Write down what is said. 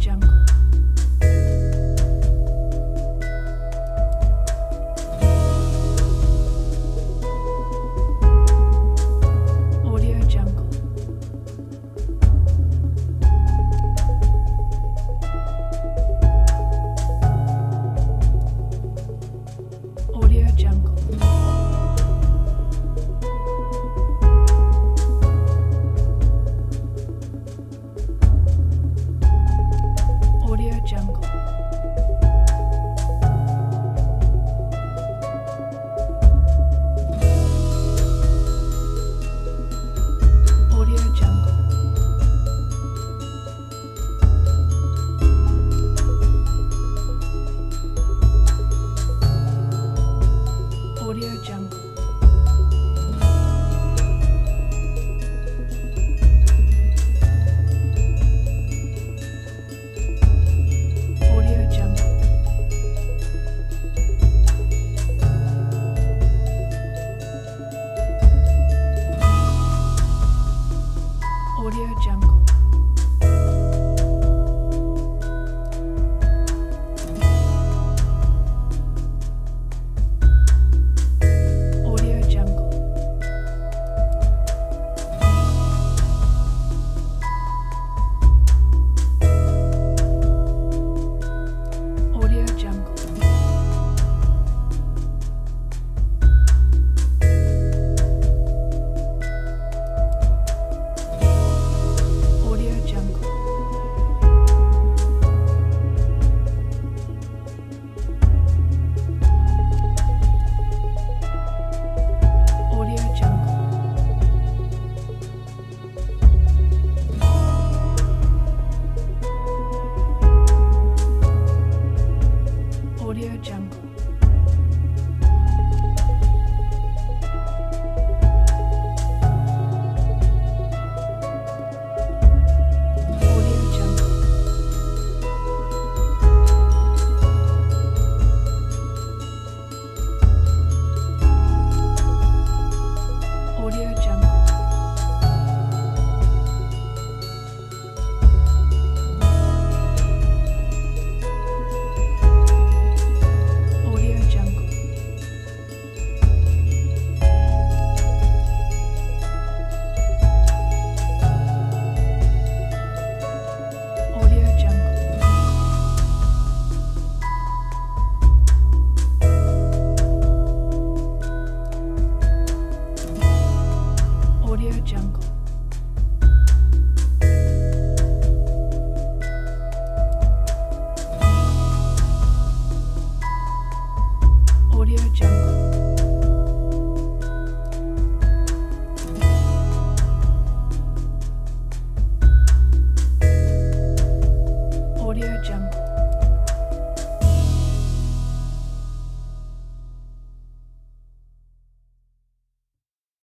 jungle. Jungle. Audio Jungle.